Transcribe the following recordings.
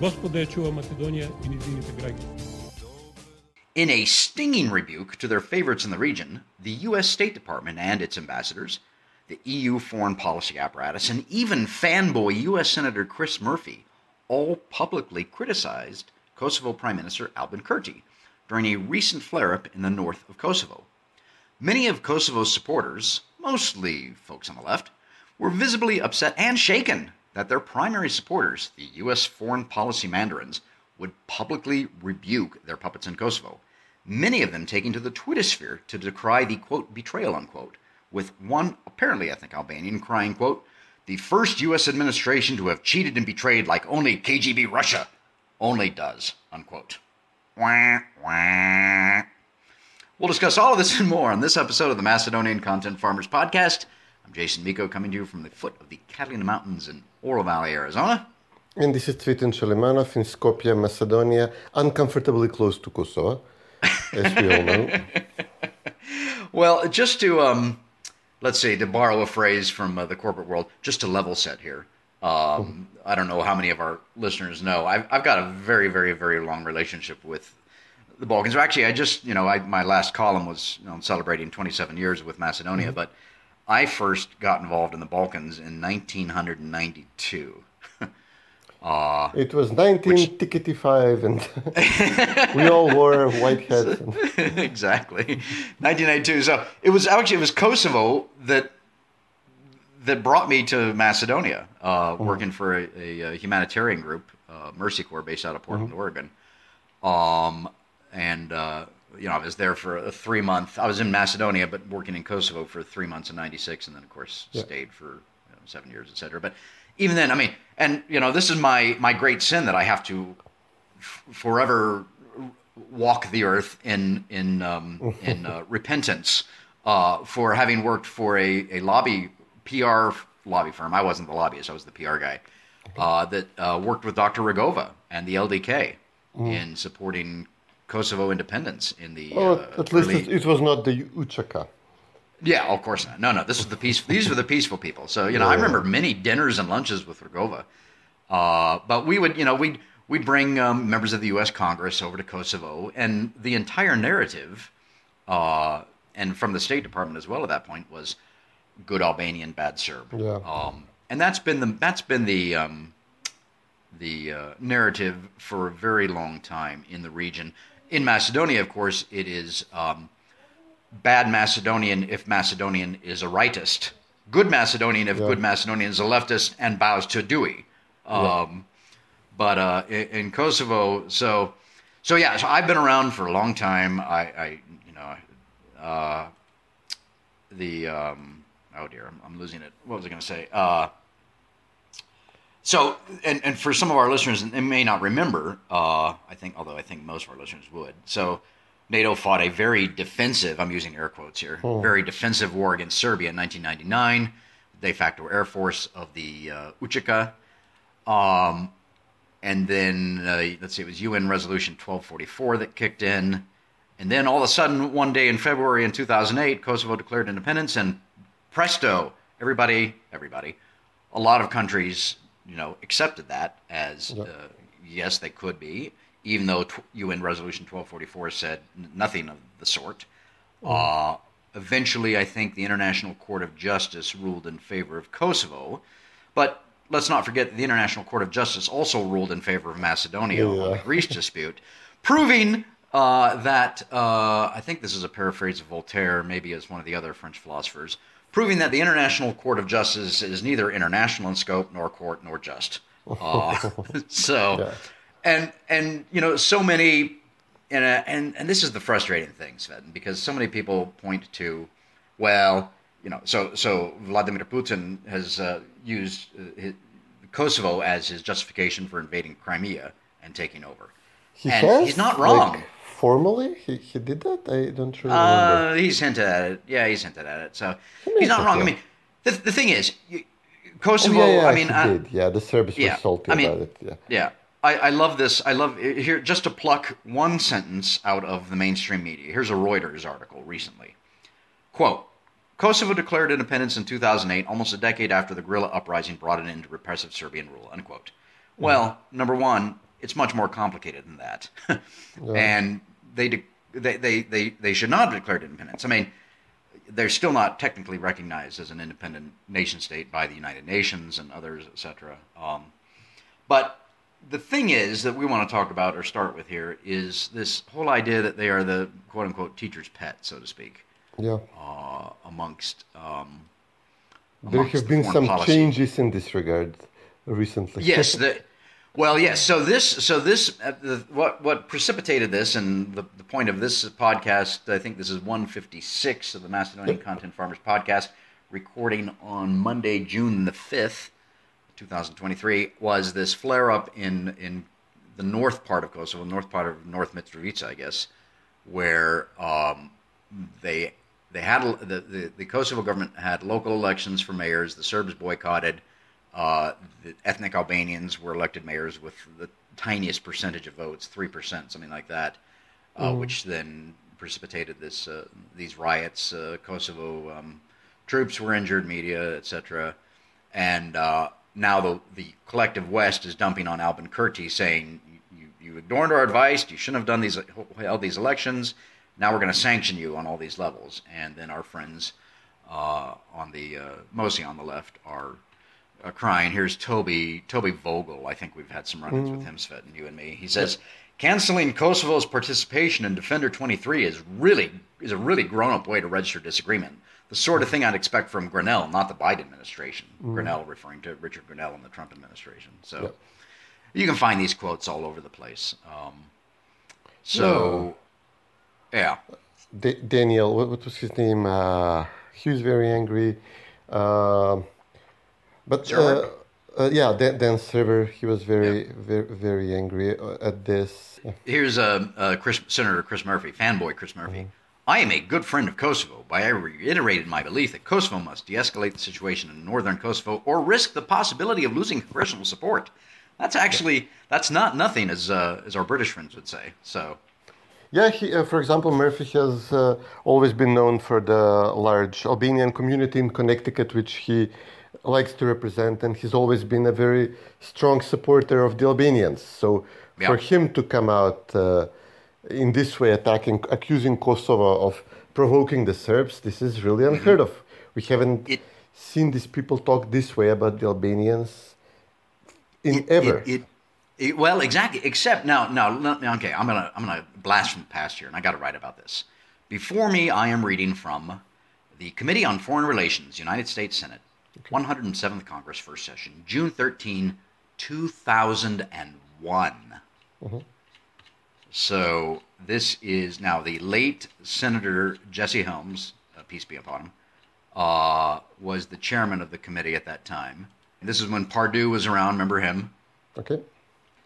Господа ја чува Македонија и низините граѓани. In a stinging rebuke to their favorites in the region, the U.S. State Department and its ambassadors, the EU foreign policy apparatus, and even fanboy U.S. Senator Chris Murphy all publicly criticized Kosovo Prime Minister Albin Kurti during a recent flare up in the north of Kosovo. Many of Kosovo's supporters, mostly folks on the left, were visibly upset and shaken that their primary supporters, the U.S. foreign policy mandarins, would publicly rebuke their puppets in Kosovo, many of them taking to the Twitter sphere to decry the quote betrayal unquote, with one apparently ethnic Albanian crying quote, the first U.S. administration to have cheated and betrayed like only KGB Russia only does unquote. Wah, wah. We'll discuss all of this and more on this episode of the Macedonian Content Farmers Podcast. I'm Jason Miko coming to you from the foot of the Catalina Mountains in Oro Valley, Arizona. And this is Cvetin Chilimanov in Skopje, Macedonia, uncomfortably close to Kosovo, as we all know. well, just to, um, let's say, to borrow a phrase from uh, the corporate world, just to level set here. Um, I don't know how many of our listeners know. I've, I've got a very, very, very long relationship with the Balkans. Actually, I just, you know, I, my last column was you know, celebrating 27 years with Macedonia, mm-hmm. but I first got involved in the Balkans in 1992. Uh, it was 1955, and we all wore white hats. exactly, 1992. So it was actually it was Kosovo that that brought me to Macedonia, uh, mm-hmm. working for a, a, a, humanitarian group, uh, Mercy Corps, based out of Portland, mm-hmm. Oregon. Um, and uh, you know, I was there for a three month. I was in Macedonia, but working in Kosovo for three months in '96, and then of course yeah. stayed for you know, seven years, et cetera. But even then, I mean, and you know, this is my my great sin that I have to f- forever walk the earth in in um, in uh, repentance uh, for having worked for a, a lobby PR lobby firm. I wasn't the lobbyist; I was the PR guy uh, that uh, worked with Dr. Rugova and the LDK mm. in supporting Kosovo independence in the. Well, uh, at least early... it was not the UCHK. Yeah, of course not. No, no. This was the peace. These were the peaceful people. So you know, yeah. I remember many dinners and lunches with Rugova. Uh, but we would, you know, we'd we'd bring um, members of the U.S. Congress over to Kosovo, and the entire narrative, uh, and from the State Department as well at that point was good Albanian, bad Serb. Yeah. Um, and that's been the that's been the um, the uh, narrative for a very long time in the region. In Macedonia, of course, it is um, bad Macedonian if Macedonian is a rightist, good Macedonian if yeah. good Macedonian is a leftist and bows to DUI. Um, yeah. But uh, in, in, Kosovo, so so yeah, so I've been around for a long time. I, I you know, uh, the um, oh dear, I'm, I'm, losing it. What was I going to say? Uh, so, and, and for some of our listeners, they may not remember. Uh, I think, although I think most of our listeners would. So, NATO fought a very defensive, I'm using air quotes here, oh. very defensive war against Serbia in 1999, de facto air force of the uh, UCHK. Um, and then, uh, let's see, it was UN Resolution 1244 that kicked in. And then all of a sudden, one day in February in 2008, Kosovo declared independence, and presto, everybody, everybody, a lot of countries, you know, accepted that as uh, yes, they could be even though UN Resolution 1244 said nothing of the sort. Mm. Uh, eventually, I think the International Court of Justice ruled in favor of Kosovo. But let's not forget that the International Court of Justice also ruled in favor of Macedonia yeah. on the Greece dispute, proving uh, that uh, I think this is a paraphrase of Voltaire, maybe as one of the other French philosophers, proving that the International Court of Justice is neither international in scope nor court nor just. Uh, so. Yeah and and you know so many and uh, and and this is the frustrating thing, Sven, because so many people point to, well, you know, so so Vladimir Putin has uh, used uh, his, Kosovo as his justification for invading Crimea and taking over. He and has, he's not wrong. Like, formally, he, he did that. I don't really remember. Uh, he's hinted at it. Yeah, he's hinted at it. So may he's not wrong. I mean, the, the thing is, you, Oh, Kosovo. yeah, yeah, I mean, he I- did. Yeah, the Serbs yeah, were salty I mean, about it. Yeah. Yeah, I, I love this. I love here just to pluck one sentence out of the mainstream media. Here's a Reuters article recently. Quote: Kosovo declared independence in 2008, almost a decade after the guerrilla uprising brought it into repressive Serbian rule. Unquote. Well, number one, it's much more complicated than that, and they, de- they they they they should not have declared independence. I mean, they're still not technically recognized as an independent nation state by the United Nations and others, etc. Um, but the thing is that we want to talk about or start with here is this whole idea that they are the quote unquote teacher's pet, so to speak, Yeah. uh, amongst. Um, There have the been some policy. changes in this regard recently. Yes, the, well, yes. So this, so this, uh, the, what what precipitated this, and the, the point of this podcast, I think this is 156 of the Macedonian Content Farmers podcast, recording on Monday, June the 5th, 2023, was this flare up in in the north part of Kosovo, the north part of North Mitrovica, I guess, where um, they they had the, the the Kosovo government had local elections for mayors. The Serbs boycotted. Uh, the ethnic Albanians were elected mayors with the tiniest percentage of votes, three percent, something like that, uh, which then precipitated this uh, these riots. Uh, Kosovo um, troops were injured, media, etc. And uh, now the the collective West is dumping on Albin Kurti, saying you, you ignored our advice. You shouldn't have done these held these elections. Now we're going to sanction you on all these levels. And then our friends uh, on the uh, mostly on the left are uh, crying. Here's Toby Toby Vogel. I think we've had some run-ins with him, Svet, and you and me. He says canceling Kosovo's participation in Defender 23 is really is a really grown-up way to register disagreement. The sort of thing I'd expect from Grenell, not the Biden administration. Grenell referring to Richard Grenell and the Trump administration. So you can find these quotes all over the place. Um, so yeah. Da- Daniel, what, what was his name? Uh, he was very angry. Uh, but uh, uh, yeah, Dan, Dan Serwer, he was very, very, very angry uh, at this. Yeah. Here's uh, uh, Chris, Senator Chris Murphy, fanboy Chris Murphy. I am a good friend of Kosovo, but I reiterated my belief that Kosovo must de escalate the situation in northern Kosovo or risk the possibility of losing congressional support. That's actually, that's not nothing, as, uh, as our British friends would say. So, Yeah, he, uh, for example, Murphy has uh, always been known for the large Albanian community in Connecticut, which he likes to represent, and he's always been a very strong supporter of the Albanians. So Yeah. for him to come out uh, in this way, attacking, accusing Kosovo of provoking the Serbs, this is really unheard of. We haven't Mm-hmm. It- seen these people talk this way about the Albanians in ever. It, it, it- well, exactly. Except now, now, now, okay, I'm gonna I'm gonna blast from the past here, and I got to write about this. Before me, I am reading from the Committee on Foreign Relations, United States Senate, 107th Congress, first session, June 13, 2001. So this is now the late Senator Jesse Helms, uh, peace be upon him, uh, was the chairman of the committee at that time. This is when Pardew was around. Remember him? okay.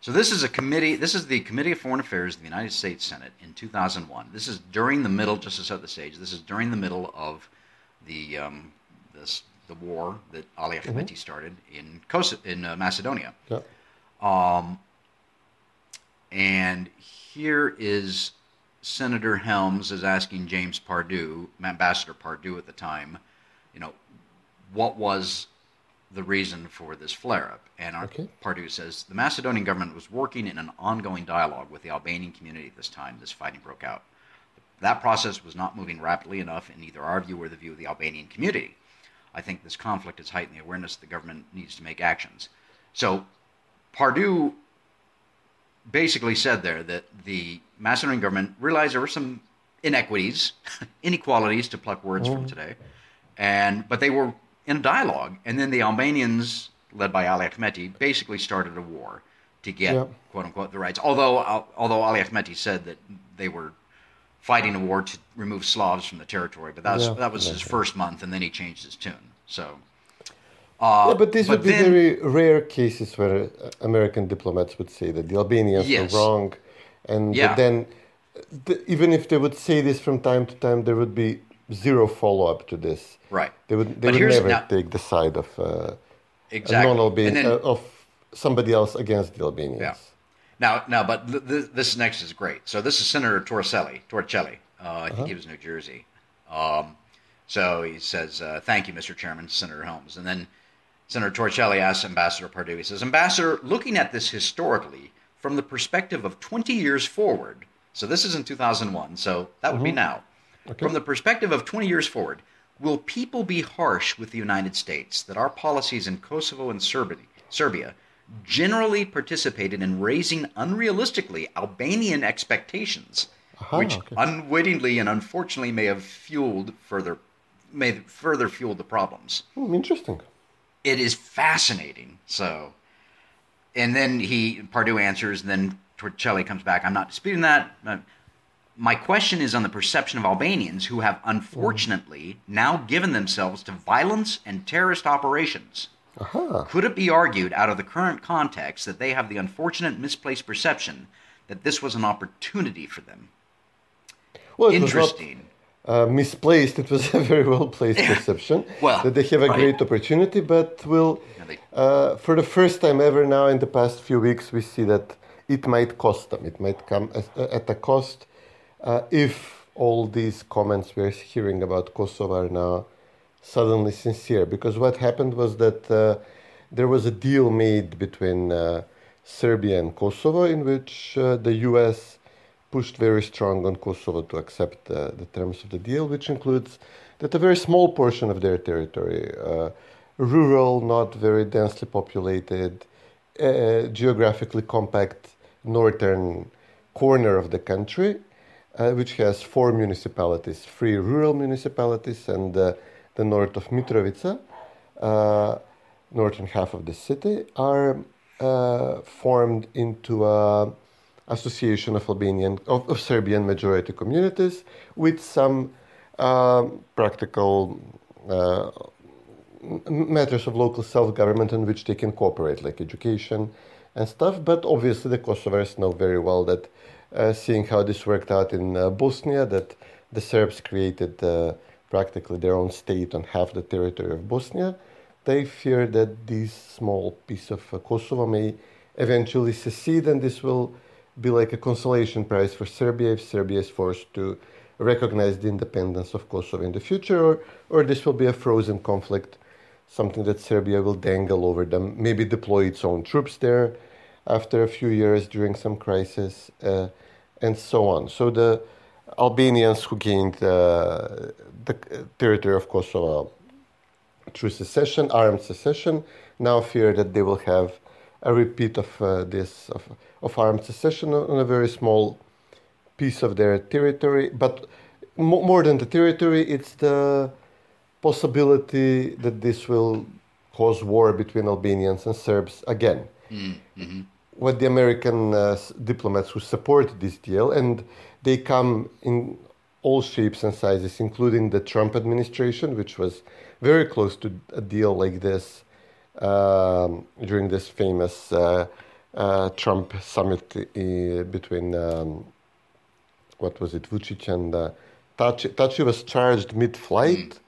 So this is a committee. This is the Committee of Foreign Affairs of the United States Senate in 2001. This is during the middle, just to set the stage. This is during the middle of the um, this the war that Ali Ahmeti started in in uh, Macedonia. Yeah. And here is Senator Helms is asking James Pardew, Ambassador Pardew at the time, you know, what was the reason for this flare up? And our, Okay. Pardew says the Macedonian government was working in an ongoing dialogue with the Albanian community at this time this fighting broke out. That process was not moving rapidly enough in either our view or the view of the Albanian community. I think this conflict has heightened the awareness that the government needs to make actions. So, Pardew basically said there that the Macedonian government realized there were some inequities, inequalities to pluck words from mm-hmm. today, and but they were in a dialogue, and then the Albanians, led by Ali Ahmeti, basically started a war to get Yeah. quote unquote the rights. Although although Ali Ahmeti said that they were fighting a war to remove Slavs from the territory, but that was Yeah, that was his first month, and then he changed his tune. So Uh, Yeah, but these would be then- very rare cases where uh, American diplomats would say that the Albanians Yes. were wrong, and Yeah. then th- even if they would say this from time to time, there would be zero follow up to this. Right. They would. They But would never now- take the side of uh, exactly. non-Albanian uh, of somebody else against the Albanians. Yeah. Now, now, but th- th- this next is great. So this is Senator Torricelli. Torricelli. Uh, I think he was New Jersey. Um, so he says, uh, "Thank you, Mr. Chairman, Senator Helms." And then Senator Torricelli asks Ambassador Pardew. He says, "Ambassador, looking at this historically from the perspective of 20 years forward. So this is in 2001. So that would be now. From the perspective of 20 years forward, will people be harsh with the United States that our policies in Kosovo and Serbia, Serbia generally participated in raising unrealistically Albanian expectations, which okay. unwittingly and unfortunately may have fueled further may further fueled the problems. Hmm, interesting. It is fascinating. So, and then he Pardew answers, and then Torricelli comes back. I'm not disputing that. My question is on the perception of Albanians who have unfortunately now given themselves to violence and terrorist operations. Could it be argued out of the current context that they have the unfortunate misplaced perception that this was an opportunity for them? Well, it was not, Interesting. uh, misplaced. It was a very well placed perception Well, that they have a right. great opportunity, but will, uh, for the first time ever now in the past few weeks, we see that it might cost them. It might come as, at a cost uh, if all these comments we're hearing about Kosovo are now suddenly sincere. Because what happened was that uh, there was a deal made between uh, Serbia and Kosovo in which uh, the U.S pushed very strong on Kosovo to accept uh, the terms of the deal, which includes that a very small portion of their territory, uh, rural, not very densely populated, uh, geographically compact northern corner of the country, which has four municipalities, three rural municipalities, and the north of Mitrovica, uh, northern half of the city, are uh, formed into a association of Albanian of, of Serbian majority communities with some um, practical uh, matters of local self-government in which they can cooperate, like education and stuff. But obviously, the Kosovars know very well that, uh, seeing how this worked out in uh, Bosnia, that the Serbs created uh, practically their own state on half the territory of Bosnia. They fear that this small piece of uh, Kosovo may eventually secede, and this will be like a consolation prize for Serbia if Serbia is forced to recognize the independence of Kosovo in the future, or, or this will be a frozen conflict, something that Serbia will dangle over them, maybe deploy its own troops there after a few years during some crisis, uh, and so on. So the Albanians who gained uh, the territory of Kosovo through secession, armed secession, now fear that they will have a repeat of uh, this of, of armed secession on a very small piece of their territory. But mo- more than the territory, it's the possibility that this will cause war between Albanians and Serbs again. What the American uh, diplomats who support this deal, and they come in all shapes and sizes, including the Trump administration, which was very close to a deal like this um, during this famous uh, uh, Trump summit uh, between um, what was it, Vucic and uh, Thaçi. Thaçi was charged mid-flight.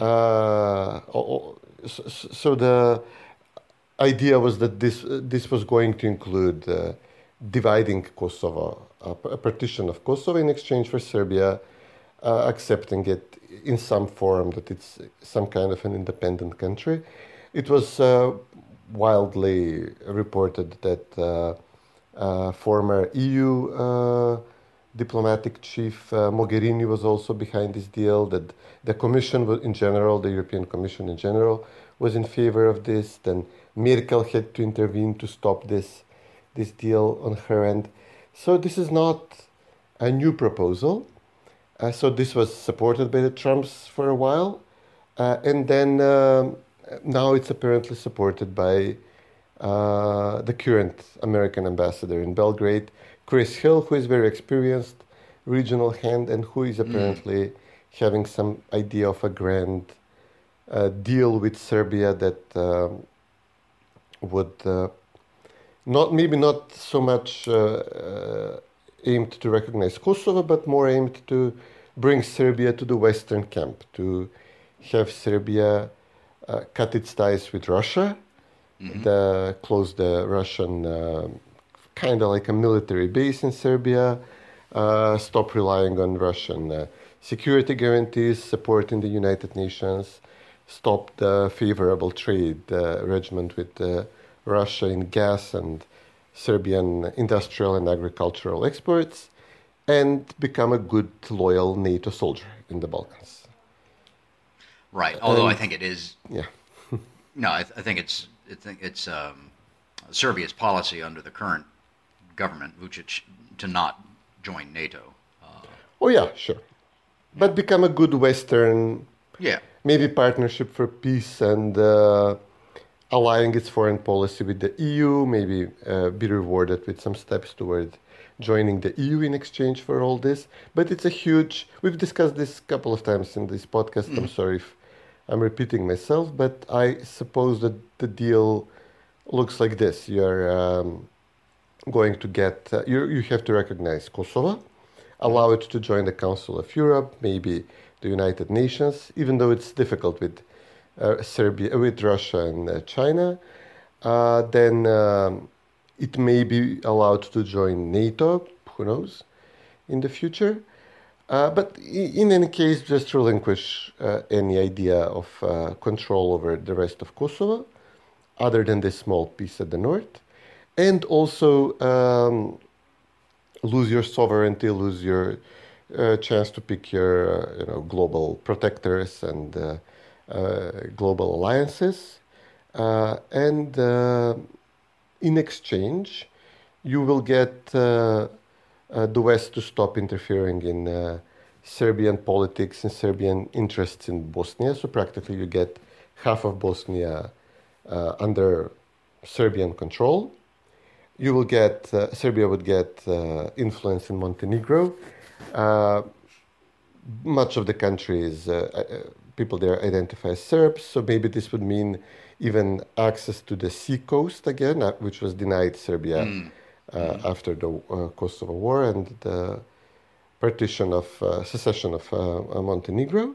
Uh, o- o- so, so the idea was that this this was going to include uh, dividing Kosovo, a, partition of Kosovo in exchange for Serbia uh, accepting it in some form that it's some kind of an independent country. It was uh, wildly reported that uh, uh, former EU uh, diplomatic chief uh, Mogherini was also behind this deal. That the Commission in general, the European Commission in general, was in favor of this. Then Merkel had to intervene to stop this this deal on her end. So this is not a new proposal. Uh, so this was supported by the Trumps for a while, uh, and then um, now it's apparently supported by uh, the current American ambassador in Belgrade, Chris Hill, who is very experienced regional hand and who is apparently having some idea of a grand uh, deal with Serbia that um, would uh, not maybe not so much uh, uh, aimed to recognize Kosovo, but more aimed to bring Serbia to the Western camp, to have Serbia uh, cut its ties with Russia, the, close the Russian kind of like a military base in Serbia, uh, stop relying on Russian uh, security guarantees, support in the United Nations, stop the favorable trade uh, arrangement with uh, Russia in gas and Serbian industrial and agricultural exports, and become a good, loyal NATO soldier in the Balkans. Right. Although I think it is Yeah. no, I, th- I think it's I think it's um, Serbia's policy under the current government, Vucic, to not join NATO. Oh, yeah, sure. But become a good Western Yeah. maybe partnership for peace and uh, aligning its foreign policy with the EU, maybe uh, be rewarded with some steps toward joining the EU in exchange for all this. But it's a huge, we've discussed this a couple of times in this podcast. I'm sorry if I'm repeating myself, but I suppose that the deal looks like this. You're um, going to get, uh, you, you have to recognize Kosovo, allow it to join the Council of Europe, maybe the United Nations, even though it's difficult with Serbia, with Russia and uh, China. Uh, then um, it may be allowed to join NATO, who knows, in the future. Uh, but in any case, just relinquish uh, any idea of uh, control over the rest of Kosovo, other than this small piece at the north, and also um, lose your sovereignty, lose your uh, chance to pick your uh, you know global protectors and uh, uh, global alliances, uh, and uh, in exchange, you will get uh, uh, the West to stop interfering in uh, Serbian politics and Serbian interests in Bosnia. So practically, you get half of Bosnia uh, under Serbian control you will get uh, Serbia would get uh, influence in Montenegro. Uh, much of the country is uh, uh, people there identify as Serbs, so maybe this would mean even access to the sea coast again, uh, which was denied Serbia uh, after the uh, Kosovo War and the partition of uh, secession of uh, Montenegro.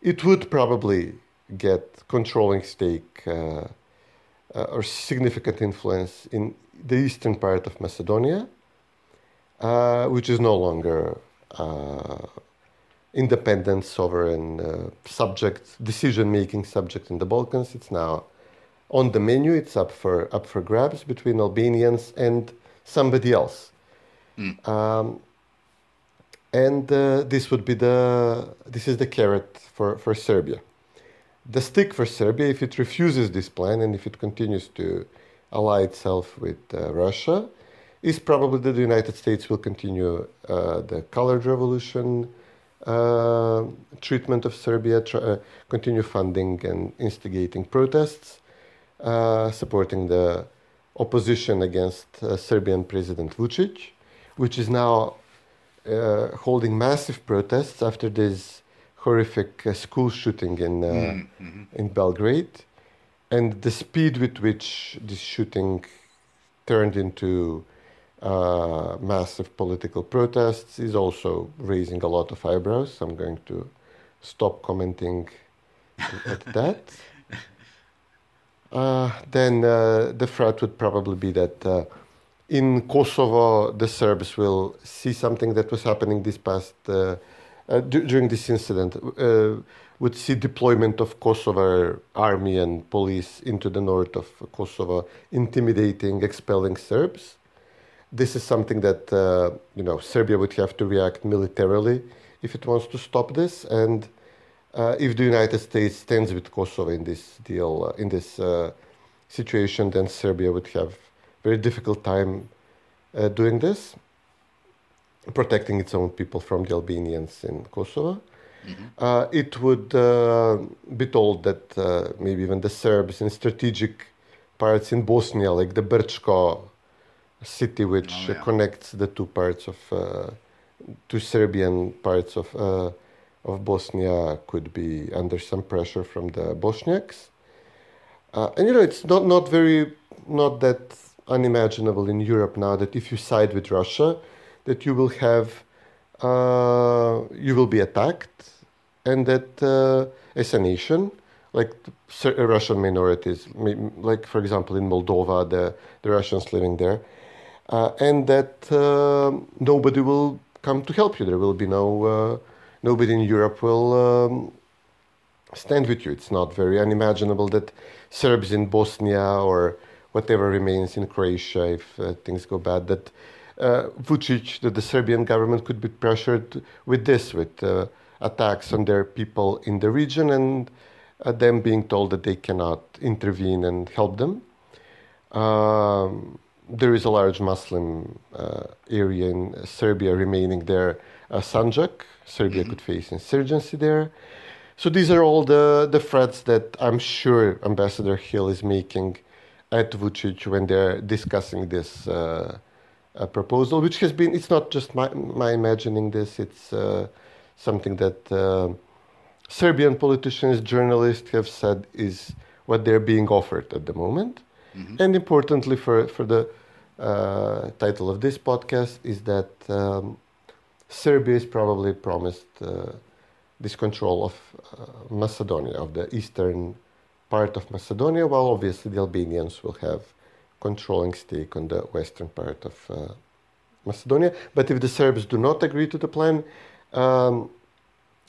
It would probably get controlling stake. Uh, uh, or significant influence in the eastern part of Macedonia, uh, which is no longer uh, independent, sovereign uh, subject, decision-making subject in the Balkans. It's now on the menu. It's up for up for grabs between Albanians and somebody else. Um, and uh, this would be the this is the carrot for, for Serbia the stick for Serbia, if it refuses this plan and if it continues to ally itself with uh, Russia, is probably that the United States will continue uh, the colored revolution uh, treatment of Serbia, tr- uh, continue funding and instigating protests, uh, supporting the opposition against uh, Serbian President Vucic, which is now uh, holding massive protests after this horrific uh, school shooting in uh, in Belgrade, and the speed with which this shooting turned into uh, massive political protests is also raising a lot of eyebrows. I'm going to stop commenting at that. Uh, then uh, the threat would probably be that uh, in Kosovo, the Serbs will see something that was happening this past uh, during this incident. Would see deployment of Kosovo army and police into the north of Kosovo, intimidating, expelling Serbs. This is something that uh, you know Serbia would have to react militarily if it wants to stop this, and uh, if the United States stands with Kosovo in this deal, uh, in this uh, situation, then Serbia would have very difficult time uh, doing this, protecting its own people from the Albanians in Kosovo. Uh, it would uh, be told that uh, maybe even the Serbs in strategic parts in Bosnia, like the Brčko city, which Oh, yeah. connects the two parts of uh, two Serbian parts of uh, of Bosnia could be under some pressure from the Bosniaks. Uh, and you know, it's not, not very, not that unimaginable in Europe now that if you side with Russia, that you will have, uh, you will be attacked, and that uh, as a nation, like Russian minorities, like for example in Moldova, the, the Russians living there, and that uh, nobody will come to help you. There will be no, uh, nobody in Europe will um, stand with you. It's not very unimaginable that Serbs in Bosnia or whatever remains in Croatia, if uh, things go bad, that uh, Vucic, that the Serbian government could be pressured with this, with uh, attacks on their people in the region and uh, them being told that they cannot intervene and help them. Um, there is a large Muslim uh, area in Serbia remaining there, uh, Sanjak. Serbia mm-hmm. could face insurgency there. So these are all the, the threats that I'm sure Ambassador Hill is making at Vucic when they're discussing this uh, uh, proposal, which has been, it's not just my, my imagining this, it's uh, something that Serbian politicians, journalists have said is what they're being offered at the moment. Mm-hmm. And importantly, for, for the uh, title of this podcast, is that um, Serbia is probably promised uh, this control of uh, Macedonia, of the eastern part of Macedonia, while obviously the Albanians will have controlling stake on the western part of uh, Macedonia. But if the Serbs do not agree to the plan, um,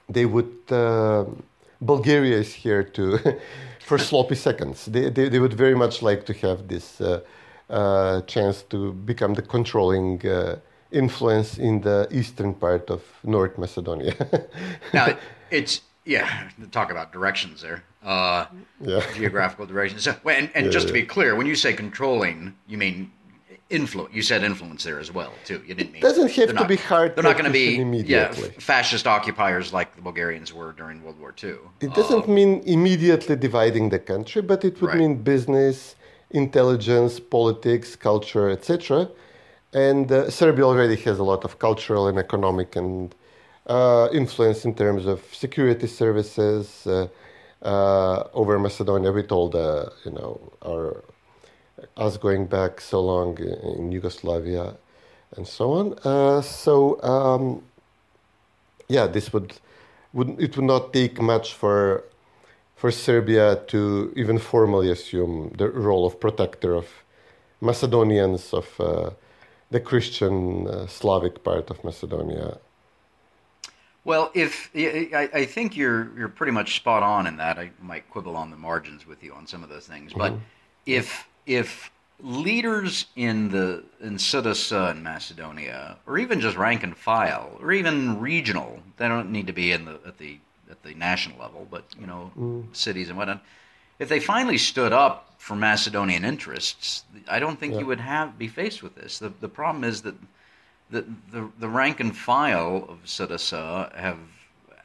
they would. Bulgaria is here to for sloppy seconds. They, they, they would very much like to have this uh, uh, chance to become the controlling uh, influence in the eastern part of North Macedonia. now, it's yeah. Talk about directions there. Uh, yeah. Geographical directions. So, and, and yeah, just to be clear, when you say controlling, you mean influence. You said influence there as well too. You didn't mean. It doesn't have to not, be hard. They're not going to be yeah fascist occupiers like the Bulgarians were during World War II. It doesn't uh, mean immediately dividing the country, but it would right. mean business, intelligence, politics, culture, etc and uh, Serbia already has a lot of cultural and economic and uh, influence in terms of security services uh, uh over Macedonia. We told, uh, you know, our us going back so long in Yugoslavia and so on. Uh, so um, yeah, this would would it would not take much for for Serbia to even formally assume the role of protector of Macedonians of the Christian uh, Slavic part of Macedonia. Well, if I, I, think you're you're pretty much spot on in that. I might quibble on the margins with you on some of those things, but mm-hmm. if if leaders in the in Citiza in Macedonia, or even just rank and file, or even regional, they don't need to be in the at the at the national level, but you know, mm. cities and whatnot if they finally stood up for Macedonian interests, I don't think yeah. you would have be faced with this. The the problem is that the the, the rank and file of Citiza have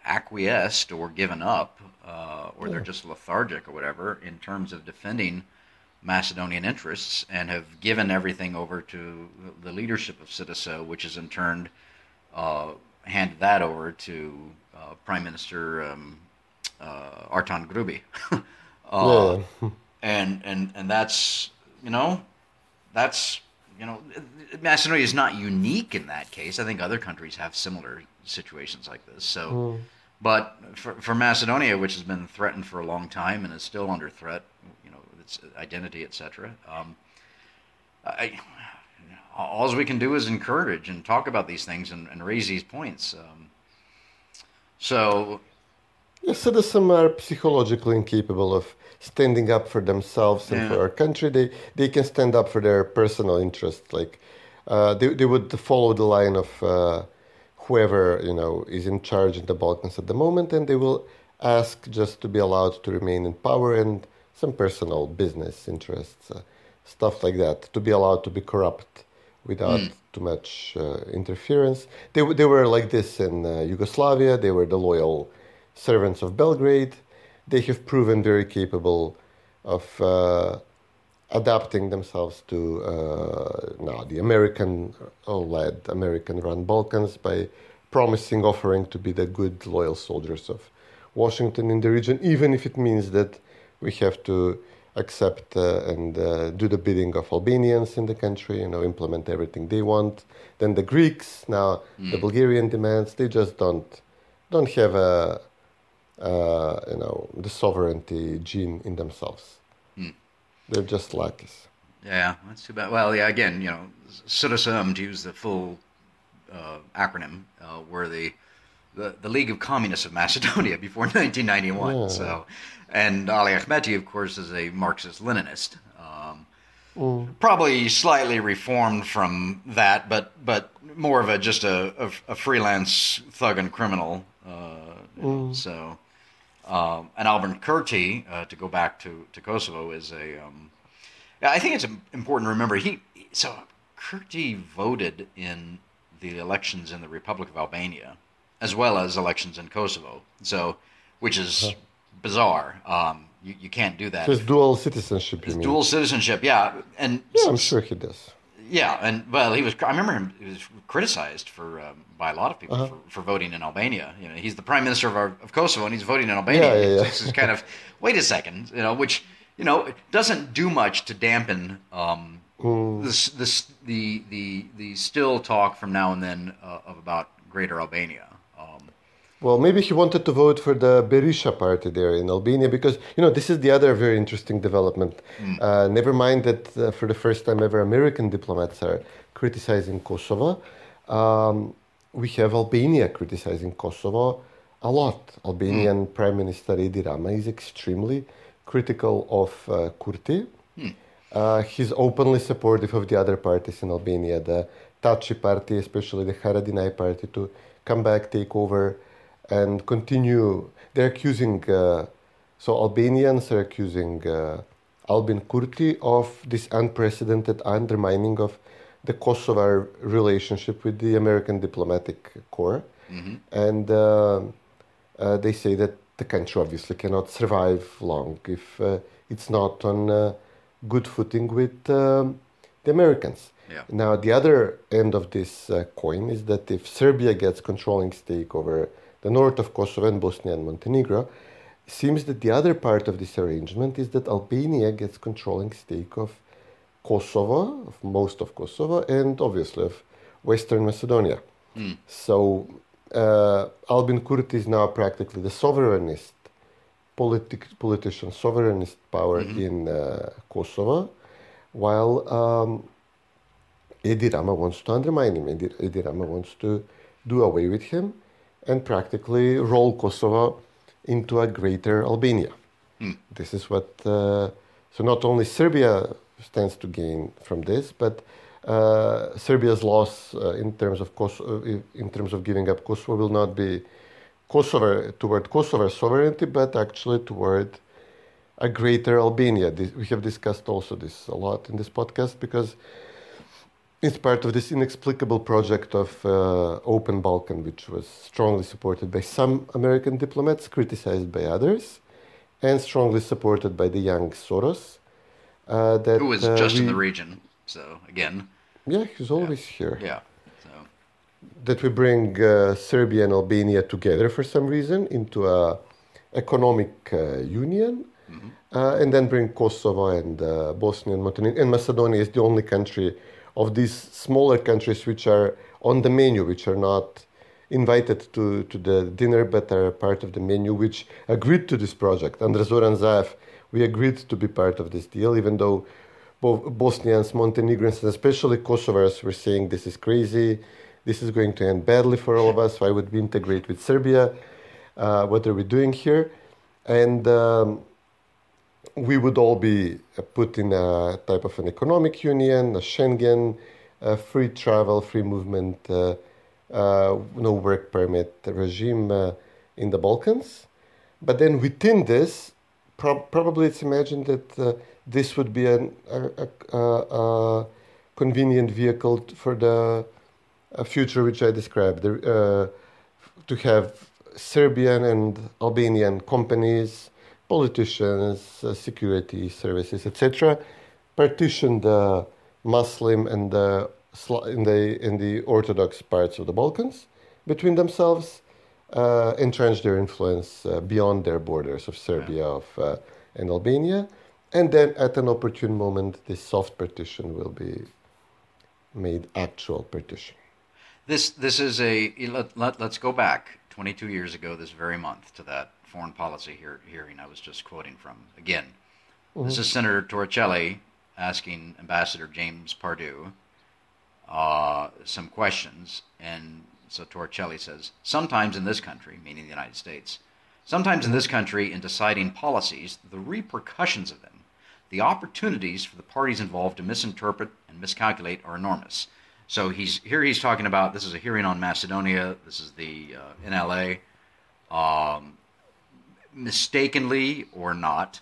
acquiesced or given up, uh, or yeah. they're just lethargic or whatever in terms of defending Macedonian interests, and have given everything over to the leadership of Citiza, which has in turn uh, handed that over to uh, Prime Minister um, uh, Artan Grubi. Uh, yeah. and and and that's you know that's you know Macedonia is not unique in that case. I think other countries have similar situations like this. So, mm. but for for Macedonia, which has been threatened for a long time and is still under threat, its identity, etc. Um, I, all we can do is encourage and talk about these things and, and raise these points. Um, so, yes, citizens are psychologically incapable of standing up for themselves and yeah. for our country. They they can stand up for their personal interests. Like uh, they they would follow the line of uh, whoever you know is in charge in the Balkans at the moment, and they will ask just to be allowed to remain in power and some personal business interests, uh, stuff like that, to be allowed to be corrupt without mm. too much uh, interference. They they were like this in uh, Yugoslavia. They were the loyal servants of Belgrade they have proven very capable of uh, adapting themselves to uh, now the American-led, American-run Balkans by promising offering to be the good, loyal soldiers of Washington in the region, even if it means that we have to accept uh, and uh, do the bidding of Albanians in the country, you know, implement everything they want. Then the Greeks, now the Bulgarian demands, they just don't don't have a uh, you know the sovereignty gene in themselves. They're just lackeys. Yeah, that's too bad. Well, yeah, again, you know, SUDSM, to use the full uh, acronym, uh, were the, the the League of Communists of Macedonia before 1991. So, and Ali Ahmeti, of course, is a Marxist-Leninist. Um, Probably slightly reformed from that, but but more of a just a, a, a freelance thug and criminal. Uh, know, So, um, and Albin Kurti, uh, to go back to, to Kosovo, is a. Um, I think it's important to remember he. So Kurti voted in the elections in the Republic of Albania, as well as elections in Kosovo. So, which is bizarre. Um, you, you can't do that. So it's dual citizenship, you mean? Dual citizenship, yeah, and yeah, I'm sure he does. yeah, and well, he was. I remember him. He was criticized for um, by a lot of people Uh-huh. for, for voting in Albania. You know, he's the prime minister of, our, of Kosovo, and he's voting in Albania. Yeah, yeah, yeah. This is kind of wait a second, you know, which you know it doesn't do much to dampen um, Mm. this, this, the the the still talk from now and then uh, of about Greater Albania. Well, maybe he wanted to vote for the Berisha party there in Albania because, you know, this is the other very interesting development. Uh, never mind that uh, for the first time ever, American diplomats are criticizing Kosovo. Um, we have Albania criticizing Kosovo a lot. Albanian Prime Minister Edi Rama is extremely critical of uh, Kurti. Uh, he's openly supportive of the other parties in Albania, the Thaçi party, especially the Haradinaj party, to come back, take over, and continue. They're accusing, uh, so Albanians are accusing uh, Albin Kurti of this unprecedented undermining of the Kosovar relationship with the American diplomatic corps. And uh, uh, they say that the country obviously cannot survive long if uh, it's not on uh, good footing with um, the Americans. Yeah. Now, the other end of this uh, coin is that if Serbia gets controlling stake over the north of Kosovo and Bosnia and Montenegro, seems that the other part of this arrangement is that Albania gets controlling stake of Kosovo, of most of Kosovo, and obviously of Western Macedonia. So uh, Albin Kurti is now practically the sovereignist politic, politician, sovereignist power in uh, Kosovo, while um, Edi Rama wants to undermine him. Edi, Edi Rama wants to do away with him and practically roll Kosovo into a greater Albania. This is what. Uh, so not only Serbia stands to gain from this, but uh, Serbia's loss uh, in terms of Kosovo, in terms of giving up Kosovo will not be Kosovo toward Kosovo sovereignty, but actually toward a greater Albania. This, we have discussed also this a lot in this podcast because it's part of this inexplicable project of uh, Open Balkan, which was strongly supported by some American diplomats, criticized by others, and strongly supported by the young Soros. Uh, that, who was uh, just in the region? So again, Yeah, he's always here. yeah. So That we bring uh, Serbia and Albania together for some reason into a economic uh, union, uh, and then bring Kosovo and uh, Bosnia and Montenegro. And Macedonia is the only country of these smaller countries which are on the menu, which are not invited to, to the dinner, but are part of the menu, which agreed to this project. Under Zoran Zaev, we agreed to be part of this deal, even though both Bosnians, Montenegrins, and especially Kosovars were saying this is crazy, this is going to end badly for all of us. Why would we integrate with Serbia? Uh, what are we doing here? And um, we would all be uh, put in a type of an economic union, a Schengen, uh, free travel, free movement, uh, uh, no work permit regime uh, in the Balkans. But then within this, prob probably it's imagined that uh, this would be an, a, a, a, a convenient vehicle for the future which I described, the, to have Serbian and Albanian companies, politicians, uh, security services, etc., partition the Muslim and the in the in the Orthodox parts of the Balkans, between themselves, uh, entrench their influence uh, beyond their borders of Serbia of, uh, and Albania, and then at an opportune moment, this soft partition will be made actual partition. This this is a let, let, let, us go back 22 years ago this very month to that foreign policy hear, hearing I was just quoting from. Again, mm-hmm. this is Senator Torricelli asking Ambassador James Pardew uh, some questions, and so Torricelli says, sometimes in this country, meaning the United States, sometimes in this country, in deciding policies, the repercussions of them, the opportunities for the parties involved to misinterpret and miscalculate are enormous. So he's here. He's talking about this is a hearing on Macedonia. This is the uh, NLA. Um, mistakenly or not,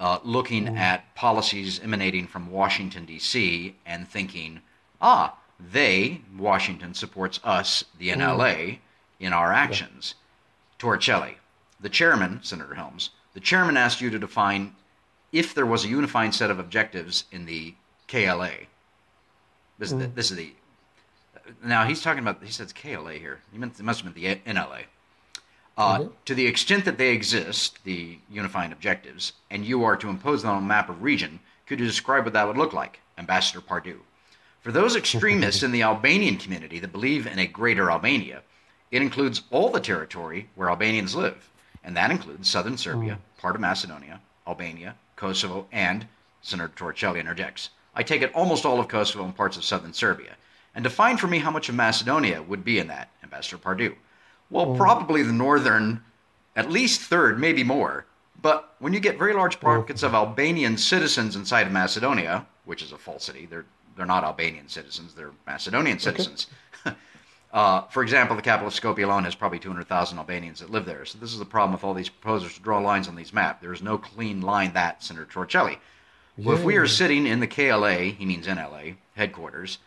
uh, looking mm. at policies emanating from Washington D.C. and thinking, ah, they Washington supports us, the NLA, mm. in our actions. Torricelli, the chairman, Senator Helms, the chairman asked you to define if there was a unifying set of objectives in the KLA. This, mm. is, the, this is the. Now he's talking about. He says KLA here. He meant it must have meant the NLA. Uh, mm-hmm. To the extent that they exist, the unifying objectives, and you are to impose them on a map of region, could you describe what that would look like, Ambassador Pardew? For those extremists in the Albanian community that believe in a greater Albania, it includes all the territory where Albanians live, and that includes southern Serbia, mm. part of Macedonia, Albania, Kosovo, and, Senator Torricelli interjects, I take it almost all of Kosovo and parts of southern Serbia. And define for me how much of Macedonia would be in that, Ambassador Pardew. Well, mm. probably the northern, at least third, maybe more. But when you get very large pockets of Albanian citizens inside of Macedonia, which is a falsity, they're they're not Albanian citizens; they're Macedonian citizens. Okay. uh, for example, the capital of Skopje alone has probably 200,000 Albanians that live there. So this is the problem with all these proposers to draw lines on these maps. There is no clean line that Senator Torricelli. Well, if we are sitting in the KLA, he means NLA, headquarters,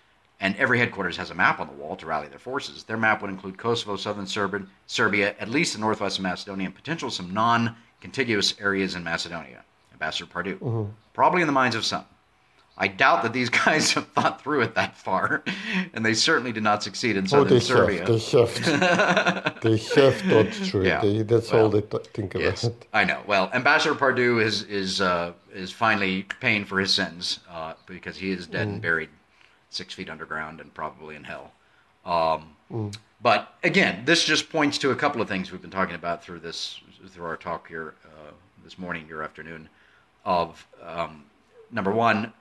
and every headquarters has a map on the wall to rally their forces, their map would include Kosovo, southern Serbia, Serbia at least the northwest of Macedonia, and potential some non contiguous areas in Macedonia. Ambassador Pardew. Mm-hmm. Probably in the minds of some. I doubt that these guys have thought through it that far, and they certainly did not succeed in southern oh, they Serbia. They have, they have thought through yeah. it. That's well, all they th- think about. Yes, I know. Well, Ambassador Pardew is is uh, is finally paying for his sins uh, because he is dead mm. and buried six feet underground and probably in hell. Um, mm. But again, this just points to a couple of things we've been talking about through this through our talk here uh, this morning, your afternoon. Of um, number one,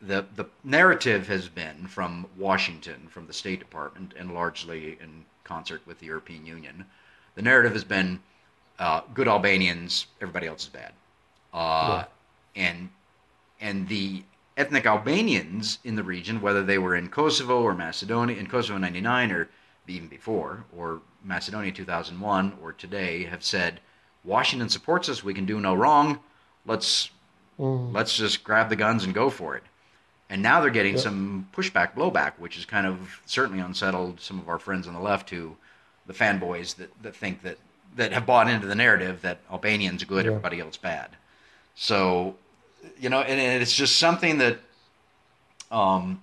the the narrative has been from Washington, from the State Department, and largely in concert with the European Union. The narrative has been uh, good Albanians, everybody else is bad, uh, yeah. and and the ethnic Albanians in the region, whether they were in Kosovo or Macedonia, in Kosovo '99 or even before, or Macedonia 2001 or today, have said Washington supports us. We can do no wrong. Let's mm. let's just grab the guns and go for it. And now they're getting yep. some pushback, blowback, which is kind of certainly unsettled some of our friends on the left who, the fanboys that, that think that, that have bought into the narrative that Albanians are good, yeah. everybody else bad. So, you know, and, and it's just something that, um,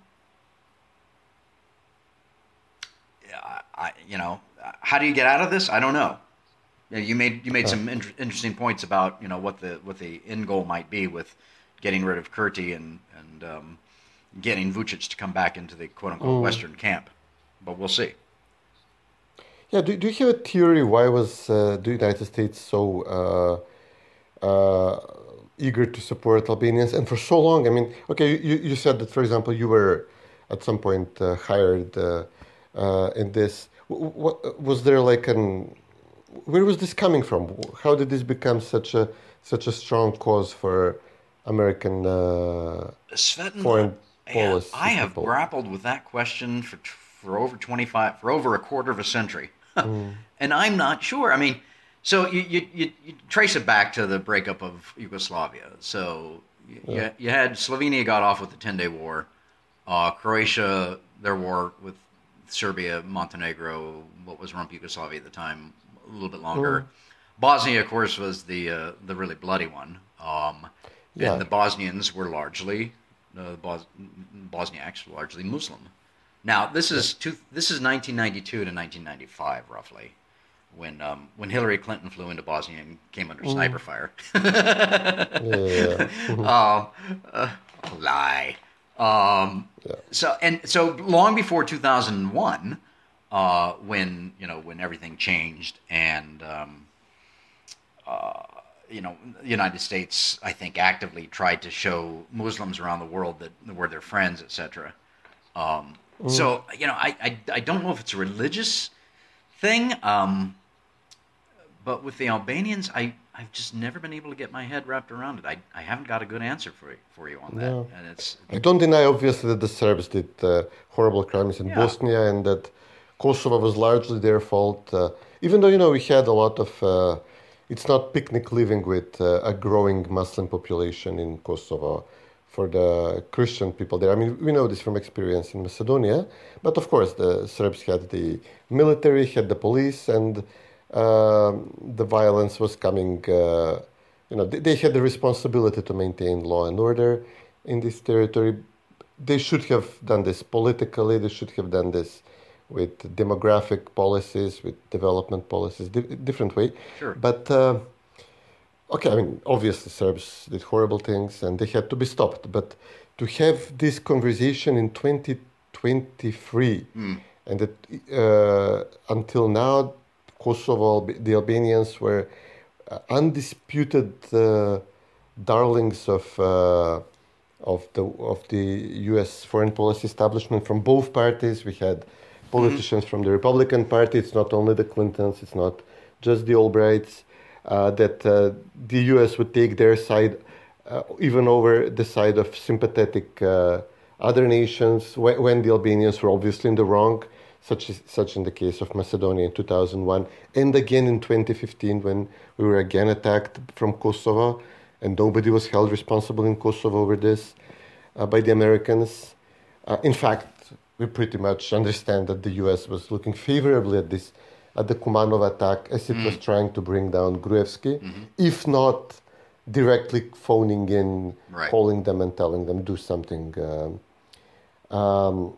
I, you know, how do you get out of this? I don't know. You made you made some inter- interesting points about you know what the what the end goal might be with getting rid of Kurti and and um, getting Vucic to come back into the quote unquote mm. Western camp. But we'll see. Yeah, do, do you have a theory why was uh, the United States so uh, uh, eager to support Albanians and for so long? I mean, okay, you, you said that, for example, you were at some point uh, hired uh, uh, in this. What, was there like an where was this coming from? How did this become such a such a strong cause for American foreign policy. I have people. grappled with that question for for over twenty five for over a quarter of a century, mm. and I'm not sure. I mean, so you, you, you you trace it back to the breakup of Yugoslavia. So you, yeah. you, you had Slovenia got off with the Ten Day War, uh, Croatia their war with Serbia, Montenegro, what was rump Yugoslavia at the time, a little bit longer. Mm. Bosnia, of course, was the uh, the really bloody one. Um, yeah. And the Bosnians were largely uh, Bos- Bosniaks, largely Muslim. Now this is two, this is 1992 to 1995 roughly, when um, when Hillary Clinton flew into Bosnia and came under sniper fire. Yeah. uh, uh, lie. Um, So and so long before 2001, uh, when you know when everything changed and um, uh, you know the United States, I think, actively tried to show Muslims around the world that we're their friends, etc. Um, So you know, I, I I don't know if it's a religious thing. Um, but with the Albanians, I I've just never been able to get my head wrapped around it. I, I haven't got a good answer for you, for you on that, No. and it's I don't deny, obviously, that the Serbs did uh, horrible crimes in Yeah. Bosnia and that Kosovo was largely their fault. Uh, even though, you know, we had a lot of. Uh, it's not picnic living with uh, a growing Muslim population in Kosovo for the Christian people there. I mean, we know this from experience in Macedonia, but of course, the Serbs had the military, had the police, and the violence was coming. Uh, you know, they, they had the responsibility to maintain law and order in this territory. They should have done this politically. They should have done this with demographic policies, with development policies, di- different way. Sure. But uh, okay, I mean, obviously Serbs did horrible things and they had to be stopped. But to have this conversation in 2023 and that uh, until now, Kosovo, the Albanians were uh, undisputed uh, darlings of uh, of the of the U.S. foreign policy establishment from both parties. We had politicians from the Republican Party. It's not only the Clintons. It's not just the Albrights. Uh, that uh, the U.S. would take their side, uh, even over the side of sympathetic uh, other nations, when, when the Albanians were obviously in the wrong, such as, such in the case of Macedonia in 2001, and again in 2015 when we were again attacked from Kosovo, and nobody was held responsible in Kosovo over this uh, by the Americans. Uh, in fact, we pretty much understand that the U.S. was looking favorably at this, at the Kumanov attack, as it was trying to bring down Gruevski, if not directly phoning in, Right. calling them and telling them do something. Um, um,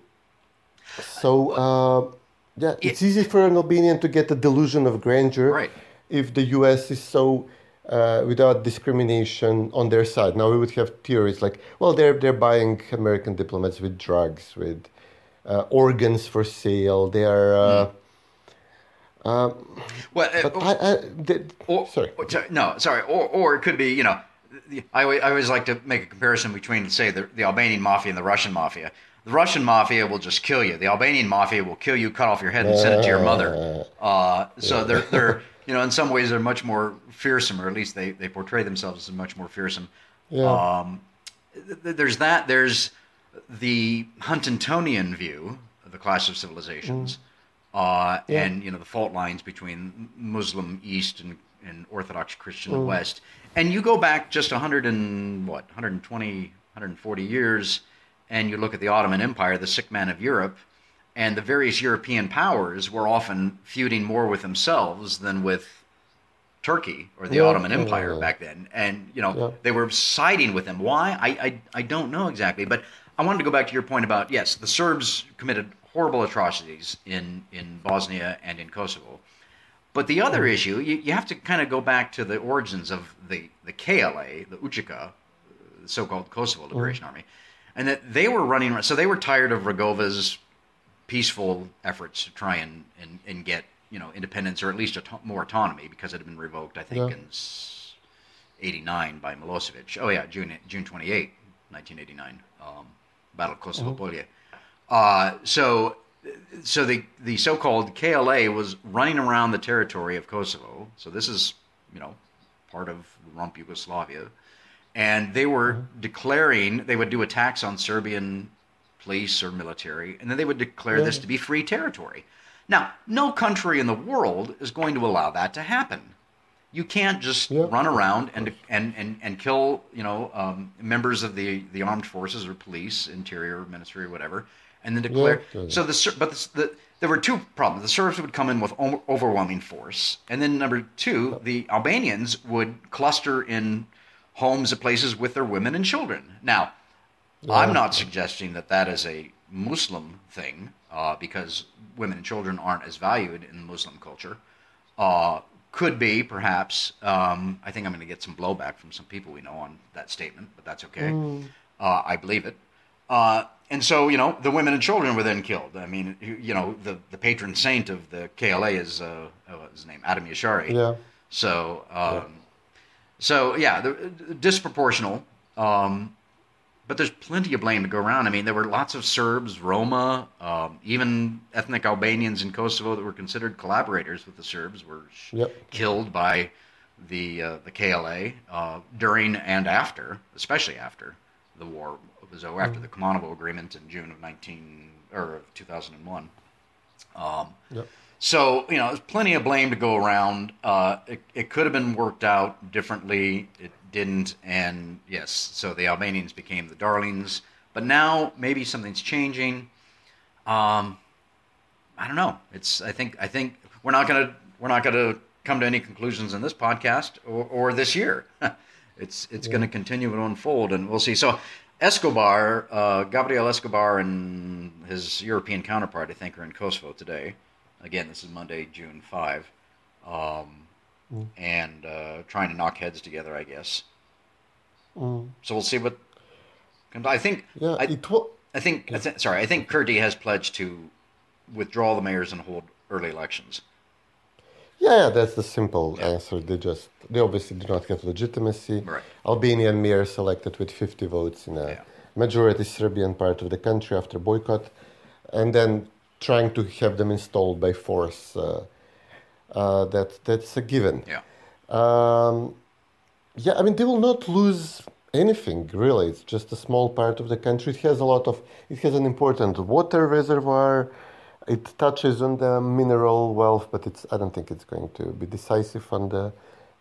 so uh, yeah, it's easy for an Albanian to get a delusion of grandeur Right. if the U.S. is so uh, without discrimination on their side. Now we would have theories like, well, they're they're buying American diplomats with drugs, with uh, organs for sale. They are. Uh, well, uh, but I, I the, or, sorry. or- no, sorry, or or it could be, you know, I always, I always like to make a comparison between, say, the, the Albanian mafia and the Russian mafia. The Russian mafia will just kill you. The Albanian mafia will kill you, cut off your head, and send it to your mother. Uh, so they're they're you know in some ways they're much more fearsome, or at least they, they portray themselves as much more fearsome. Yeah. Um, th- th- there's that. There's the Huntingtonian view of the clash of civilizations, uh, and you know the fault lines between Muslim East and, and Orthodox Christian West. And you go back just 100 and what 120, 140 years, and you look at the Ottoman Empire, the sick man of Europe, and the various European powers were often feuding more with themselves than with Turkey or the Yeah, Ottoman Empire yeah. back then, and you know they were siding with them. Why? I, I I don't know exactly, but I wanted to go back to your point about yes, the Serbs committed horrible atrocities in in Bosnia and in Kosovo, but the other hmm. issue you, you have to kind of go back to the origins of the the KLA, the UCHICA, the uh, so-called Kosovo Liberation hmm. Army, and that they were running. So they were tired of Rugova's peaceful efforts to try and, and, and get you know independence or at least auto- more autonomy because it had been revoked I think Yeah. in s- 89 by Milosevic. Oh yeah, June June 28, 1989, um, Battle of Kosovo Polje. Uh, so so the the so-called KLA was running around the territory of Kosovo. So this is you know part of rump Yugoslavia, and they were declaring they would do attacks on Serbian police or military, and then they would declare this to be free territory. Now, no country in the world is going to allow that to happen. You can't just Yeah. run around and and and, and kill you know um, members of the the armed forces or police, interior ministry or whatever, and then declare. Yeah, yeah. So the but the, the there were two problems. The Serbs would come in with overwhelming force, and then number two, the Albanians would cluster in homes at places with their women and children. Now, I'm not suggesting that that is a Muslim thing uh, because women and children aren't as valued in Muslim culture. Uh, could be perhaps. Um, I think I'm going to get some blowback from some people we know on that statement, but that's okay. Uh, I believe it. Uh, and so, you know, the women and children were then killed. I mean, you, know, the, the patron saint of the KLA is uh, what's his name, Adem Jashari. Yeah. So, um, so yeah, the, disproportional. Um, but there's plenty of blame to go around. I mean, there were lots of Serbs, Roma, um, even ethnic Albanians in Kosovo that were considered collaborators with the Serbs were sh- Yep. killed by the uh, the KLA uh, during and after, especially after the war was over, after the Kumanovo Agreement in June of 19 or of 2001. Um, Yep. So you know, there's plenty of blame to go around. Uh, it, it could have been worked out differently. It didn't, and yes, so the Albanians became the darlings. But now maybe something's changing. Um, I don't know. It's I think I think we're not gonna we're not gonna come to any conclusions in this podcast or, or this year. it's it's going to continue to unfold, and we'll see. So. Escobar, uh, Gabriel Escobar, and his European counterpart, I think, are in Kosovo today. Again, this is Monday, June 5. Um, And uh, trying to knock heads together, I guess. So we'll see what comes. I think. Yeah, I, it was. I think. I thi- sorry, I think Kurti has pledged to withdraw the mayors and hold early elections. Yeah, yeah, that's the simple answer. They just they obviously do not have legitimacy. Right. Albanian mayor selected with 50 votes in a Yeah. majority Serbian part of the country after boycott, and then trying to have them installed by force. Uh, uh, that that's a given. Yeah. Um, yeah, I mean they will not lose anything really. It's just a small part of the country. It has a lot of. It has an important water reservoir. It touches on the mineral wealth, but it's. I don't think it's going to be decisive on the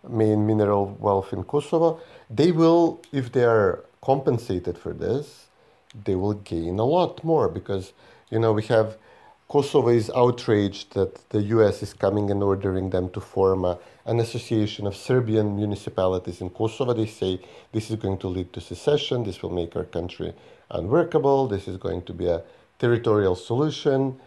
main mineral wealth in Kosovo. They will, if they are compensated for this, they will gain a lot more because you know we have Kosovo is outraged that the US is coming and ordering them to form a, an association of Serbian municipalities in Kosovo. They say this is going to lead to secession, this will make our country unworkable, this is going to be a territorial solution,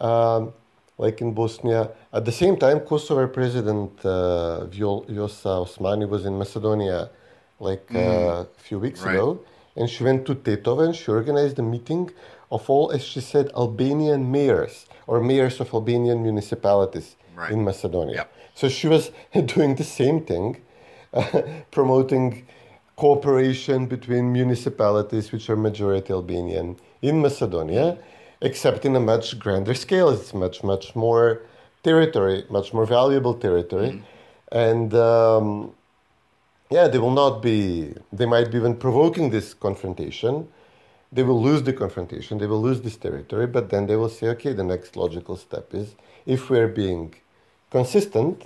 um, like in Bosnia. At the same time, Kosovo President uh, Vjosa Osmani was in Macedonia like uh, a few weeks Right. ago and she went to Tetova and she organized a meeting of all, as she said, Albanian mayors or mayors of Albanian municipalities Right. in Macedonia. Yep. So she was doing the same thing, promoting cooperation between municipalities which are majority Albanian in Macedonia, except in a much grander scale. It's much, much more territory, much more valuable territory. And um, yeah, they will not be, they might be even provoking this confrontation. They will lose the confrontation, they will lose this territory, but then they will say, okay, the next logical step is if we're being consistent,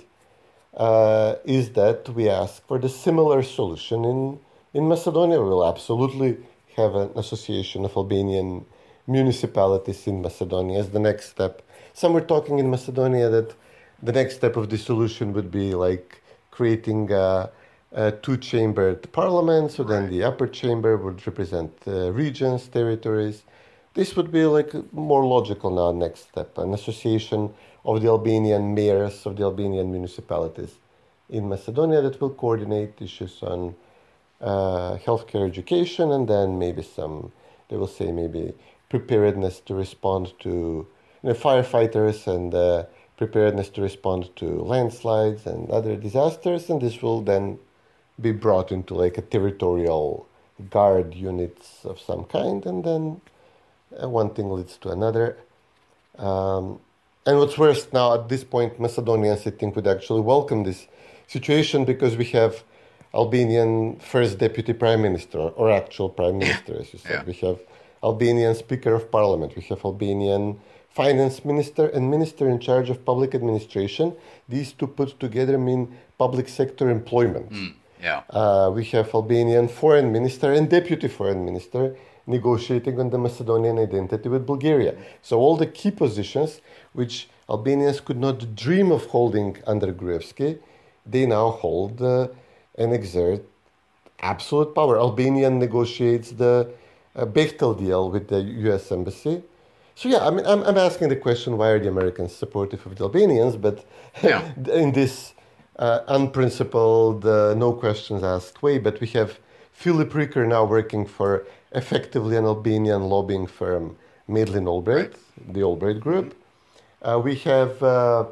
uh, is that we ask for the similar solution in, in Macedonia. We will absolutely have an association of Albanian municipalities in Macedonia as the next step. Some were talking in Macedonia that the next step of the solution would be like creating a, a two-chambered parliament. So then the upper chamber would represent uh, regions, territories. This would be like more logical now next step, an association of the Albanian mayors of the Albanian municipalities in Macedonia that will coordinate issues on uh, healthcare education and then maybe some, they will say maybe preparedness to respond to you know, firefighters and uh, preparedness to respond to landslides and other disasters. And this will then be brought into like a territorial guard units of some kind. And then uh, one thing leads to another. Um, and what's worse now at this point, Macedonians, I think, would actually welcome this situation because we have Albanian first deputy prime minister or actual prime minister, as you said. Yeah. We have Albanian speaker of parliament. We have Albanian finance minister and minister in charge of public administration. These two put together mean public sector employment. Yeah. Uh, we have Albanian foreign minister and deputy foreign minister negotiating on the Macedonian identity with Bulgaria. So all the key positions which Albanians could not dream of holding under Gruevski, they now hold uh, and exert absolute power. Albania negotiates the a Bechtel deal with the U.S. embassy. So yeah, I mean, I'm, I'm asking the question: Why are the Americans supportive of the Albanians? But Yeah. in this uh, unprincipled, uh, no questions asked way, but we have Philip Reeker now working for effectively an Albanian lobbying firm, Madeleine Albright, the Albright Group. Uh, we have uh,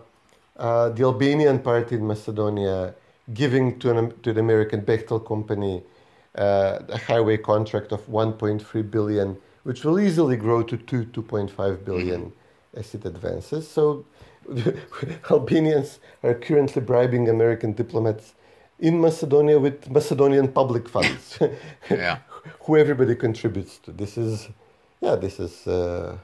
uh, the Albanian party in Macedonia giving to, an, to the American Bechtel company uh, a highway contract of 1.3 billion, which will easily grow to 2, 2.5 billion as it advances. So Albanians are currently bribing American diplomats in Macedonia with Macedonian public funds, Yeah. who everybody contributes to. This is, yeah, this is. Uh,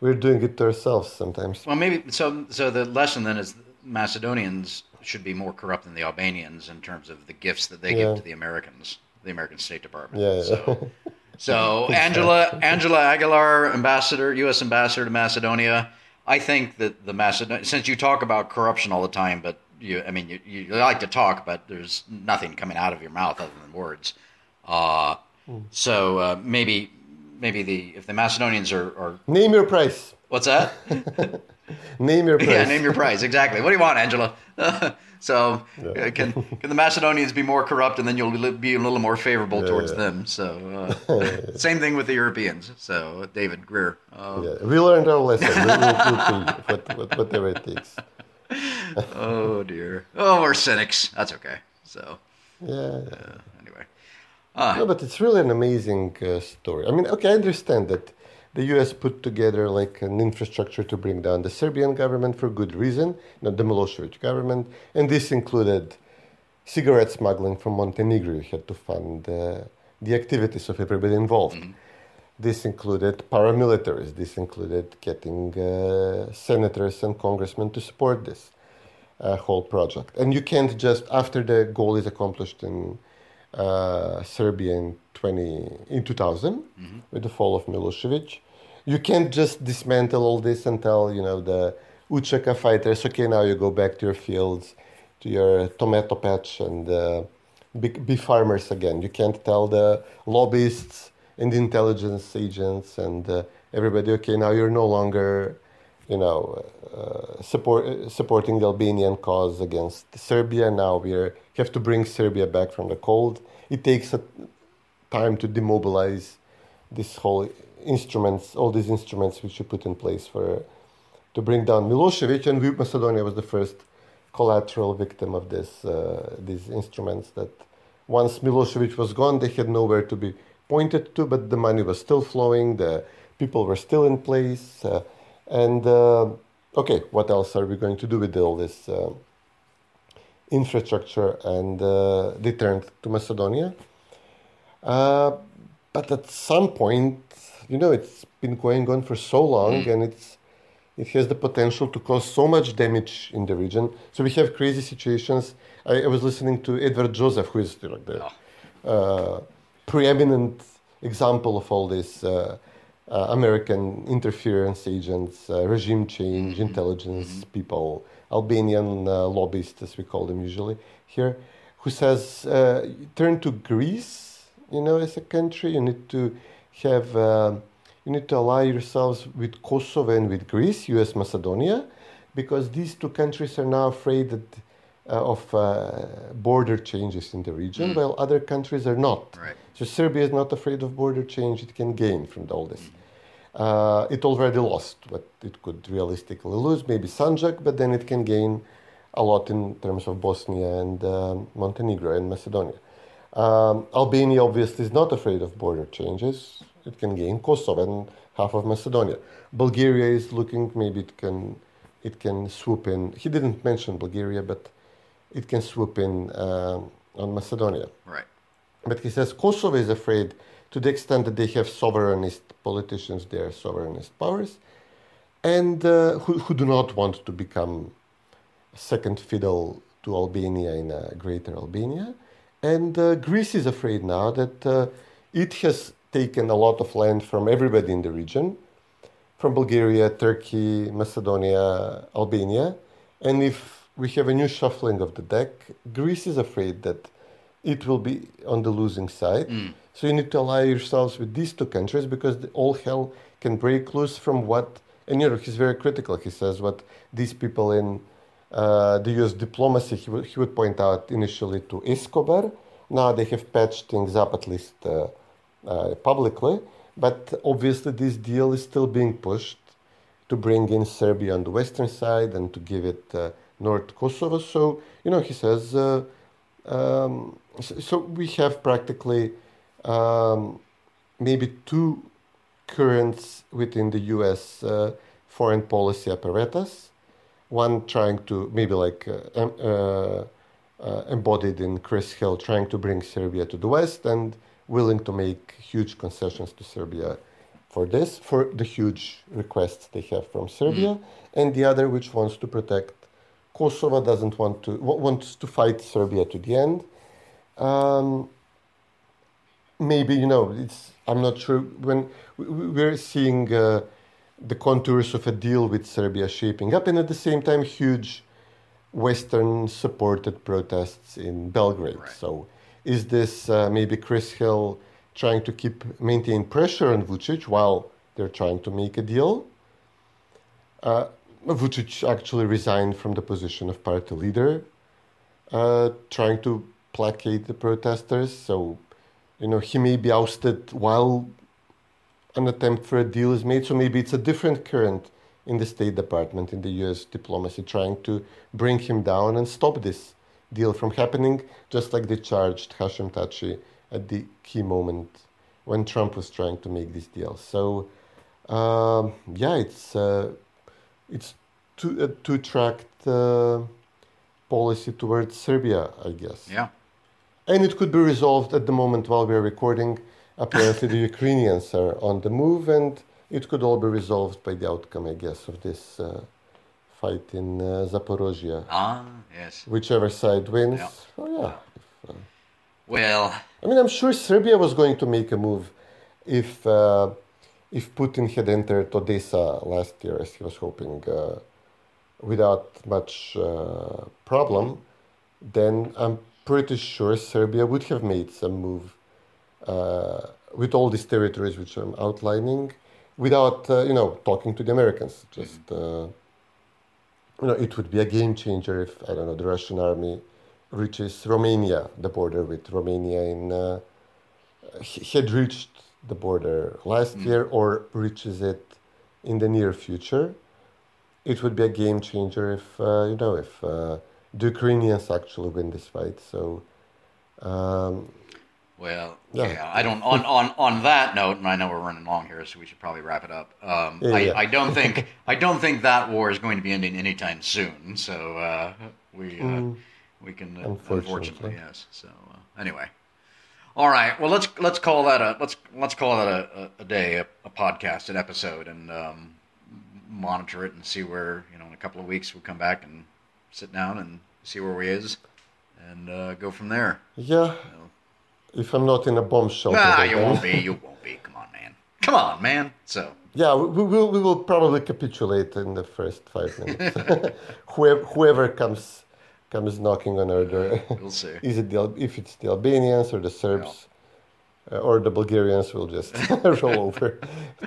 we're doing it to ourselves sometimes. Well, maybe so. So the lesson then is Macedonians should be more corrupt than the Albanians in terms of the gifts that they Yeah. give to the Americans, the American State Department. Yeah, yeah. So, so Angela Angela Aggeler, ambassador, U.S. ambassador to Macedonia. I think that the Macedon since you talk about corruption all the time, but you, I mean, you, you like to talk, but there's nothing coming out of your mouth other than words. Uh, so uh, maybe maybe the if the Macedonians are, are Name your price. what's that? Name your price. Yeah, name your price exactly. What do you want, Angela? so, uh, can can the Macedonians be more corrupt, and then you'll be a little more favorable towards yeah. them? So, uh, same thing with the Europeans. So, David Geer. Uh, Yeah, we learned our lesson. We will fulfill what, what, whatever it takes. Oh dear. Oh, we're cynics. That's okay. So, Yeah. uh, anyway, No, but it's really an amazing uh, story. I mean, okay, I understand that the U.S. put together like an infrastructure to bring down the Serbian government for good reason, not the Milosevic government, and this included cigarette smuggling from Montenegro. You had to fund uh, the activities of everybody involved. This included paramilitaries. This included getting uh, senators and congressmen to support this uh, whole project. And you can't just after the goal is accomplished in uh, Serbia in 20 in 2000 with the fall of Milosevic, you can't just dismantle all this and tell you know the Uchaka fighters, okay, now you go back to your fields, to your tomato patch, and uh, be, be farmers again. You can't tell the lobbyists and the intelligence agents and uh, everybody, okay, now you're no longer, you know, uh, support, supporting the Albanian cause against Serbia. Now we have to bring Serbia back from the cold. It takes a time to demobilize this whole instruments, all these instruments which you put in place for to bring down Milosevic, and we, Macedonia was the first collateral victim of this uh, these instruments. That once Milosevic was gone, they had nowhere to be pointed to, but the money was still flowing, the people were still in place, uh, and uh, okay, what else are we going to do with all this uh, infrastructure? And uh, they turned to Macedonia. Uh, but at some point, you know, it's been going on for so long, and it's it has the potential to cause so much damage in the region. So we have crazy situations. I, I was listening to Edward Joseph, who is like the uh, preeminent example of all this uh, uh, American interference agents, uh, regime change, intelligence people, Albanian uh, lobbyists, as we call them usually here, who says, uh, turn to Greece, you know, as a country. You need to have, uh, you need to ally yourselves with Kosovo and with Greece, US Macedonia, because these two countries are now afraid that, uh, of uh, border changes in the region, while other countries are not. Right. So Serbia is not afraid of border change; it can gain from all this. Uh, it already lost what it could realistically lose, maybe Sanjak, but then it can gain a lot in terms of Bosnia and um, Montenegro and Macedonia. Um, Albania obviously is not afraid of border changes. It can gain Kosovo and half of Macedonia. Bulgaria is looking, maybe it can, it can swoop in. He didn't mention Bulgaria, but it can swoop in um, on Macedonia. right. But he says Kosovo is afraid to the extent that they have sovereignist politicians there, sovereignist powers, and uh, who, who do not want to become second fiddle to Albania in uh, greater Albania. And uh, Greece is afraid now that uh, it has taken a lot of land from everybody in the region, from Bulgaria, Turkey, Macedonia, Albania. And if we have a new shuffling of the deck, Greece is afraid that it will be on the losing side. So you need to ally yourselves with these two countries because the, all hell can break loose from what. And you know he's very critical. He says what these people in uh, the U.S. diplomacy he would, he would point out initially to Escobar. Now they have patched things up at least uh, uh, publicly, but obviously this deal is still being pushed to bring in Serbia on the western side and to give it uh, North Kosovo. So you know he says. Uh, um, so, we have practically um, maybe two currents within the U.S. Foreign policy apparatus. One trying to maybe like uh, uh, uh, embodied in Chris Hill, trying to bring Serbia to the West and willing to make huge concessions to Serbia for this, for the huge requests they have from Serbia, and the other which wants to protect Kosovo, doesn't want to wa- wants to fight Serbia to the end. Um, maybe you know it's i'm not sure when we- we- we're seeing uh, the contours of a deal with serbia shaping up and at the same time huge western supported protests in belgrade. So is this uh, maybe chris hill trying to keep maintain pressure on vucic while they're trying to make a deal? Uh, vucic actually resigned from the position of party leader uh, trying to placate the protesters. So, you know, he may be ousted while an attempt for a deal is made. So maybe it's a different current in the State Department, in the U.S. diplomacy, trying to bring him down and stop this deal from happening, just like they charged Hashim Thaçi at the key moment when Trump was trying to make this deal. So, um, yeah, it's uh, it's two, a two-tracked uh, policy towards Serbia, I guess. Yeah. And it could be resolved at the moment while we're recording. Apparently, the Ukrainians are on the move, and it could all be resolved by the outcome, I guess, of this uh, fight in uh, Zaporozhia. Ah, yes. Whichever side wins. Yeah. Oh, yeah. Well, I mean, I'm sure Serbia was going to make a move if uh, if Putin had entered Odessa last year, as he was hoping, uh, without much uh, problem. Then I'm pretty sure Serbia would have made some move uh, with all these territories which I'm outlining, without uh, you know talking to the Americans. Just uh, you know, it would be a game changer if I don't know the Russian army reaches Romania, the border with Romania in uh, had reached the border last year or reaches it in the near future. It would be a game changer if uh, you know if uh, the Ukrainians actually win this fight. So. Um, well, Yeah. yeah. I don't. On, on on that note, and I know we're running long here, so we should probably wrap it up. Um, Yeah, I, yeah. I don't think I don't think that war is going to be ending anytime soon. So uh, we uh, we can uh, Unfortunately. unfortunately yes. So uh, anyway, all right. Well, let's let's call that a let's let's call that a, a, a day, a, a podcast, an episode, and um, monitor it and see where you know in a couple of weeks we'll come back and sit down and see where we is, and uh, go from there. yeah, if I'm not in a bomb shelter. Nah, you won't be. You won't be. Come on, man. Come on, man. So, Yeah, we we will, we will probably capitulate in the first five minutes. whoever, whoever comes comes knocking on our door. we'll see. Is it the, if it's the Albanians or the Serbs uh, or the Bulgarians, we'll just roll over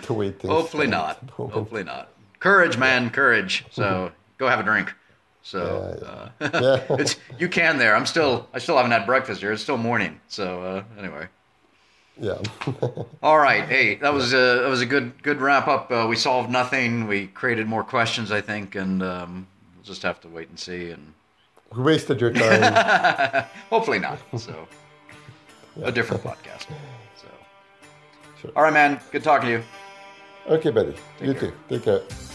to wait. Hopefully not. at the moment. Hopefully not. Courage, man. Courage. So, go have a drink. So, uh, Yeah. it's you can there. I'm still. I still haven't had breakfast here. It's still morning. So, uh, anyway. Yeah. All right. Hey, that was a that was a good good wrap up. Uh, we solved nothing. We created more questions, I think, and um, we'll just have to wait and see. And we wasted your time. hopefully not. So, a different podcast. So, Sure. all right, man. Good talking to you. okay, buddy. you care. too. Take care.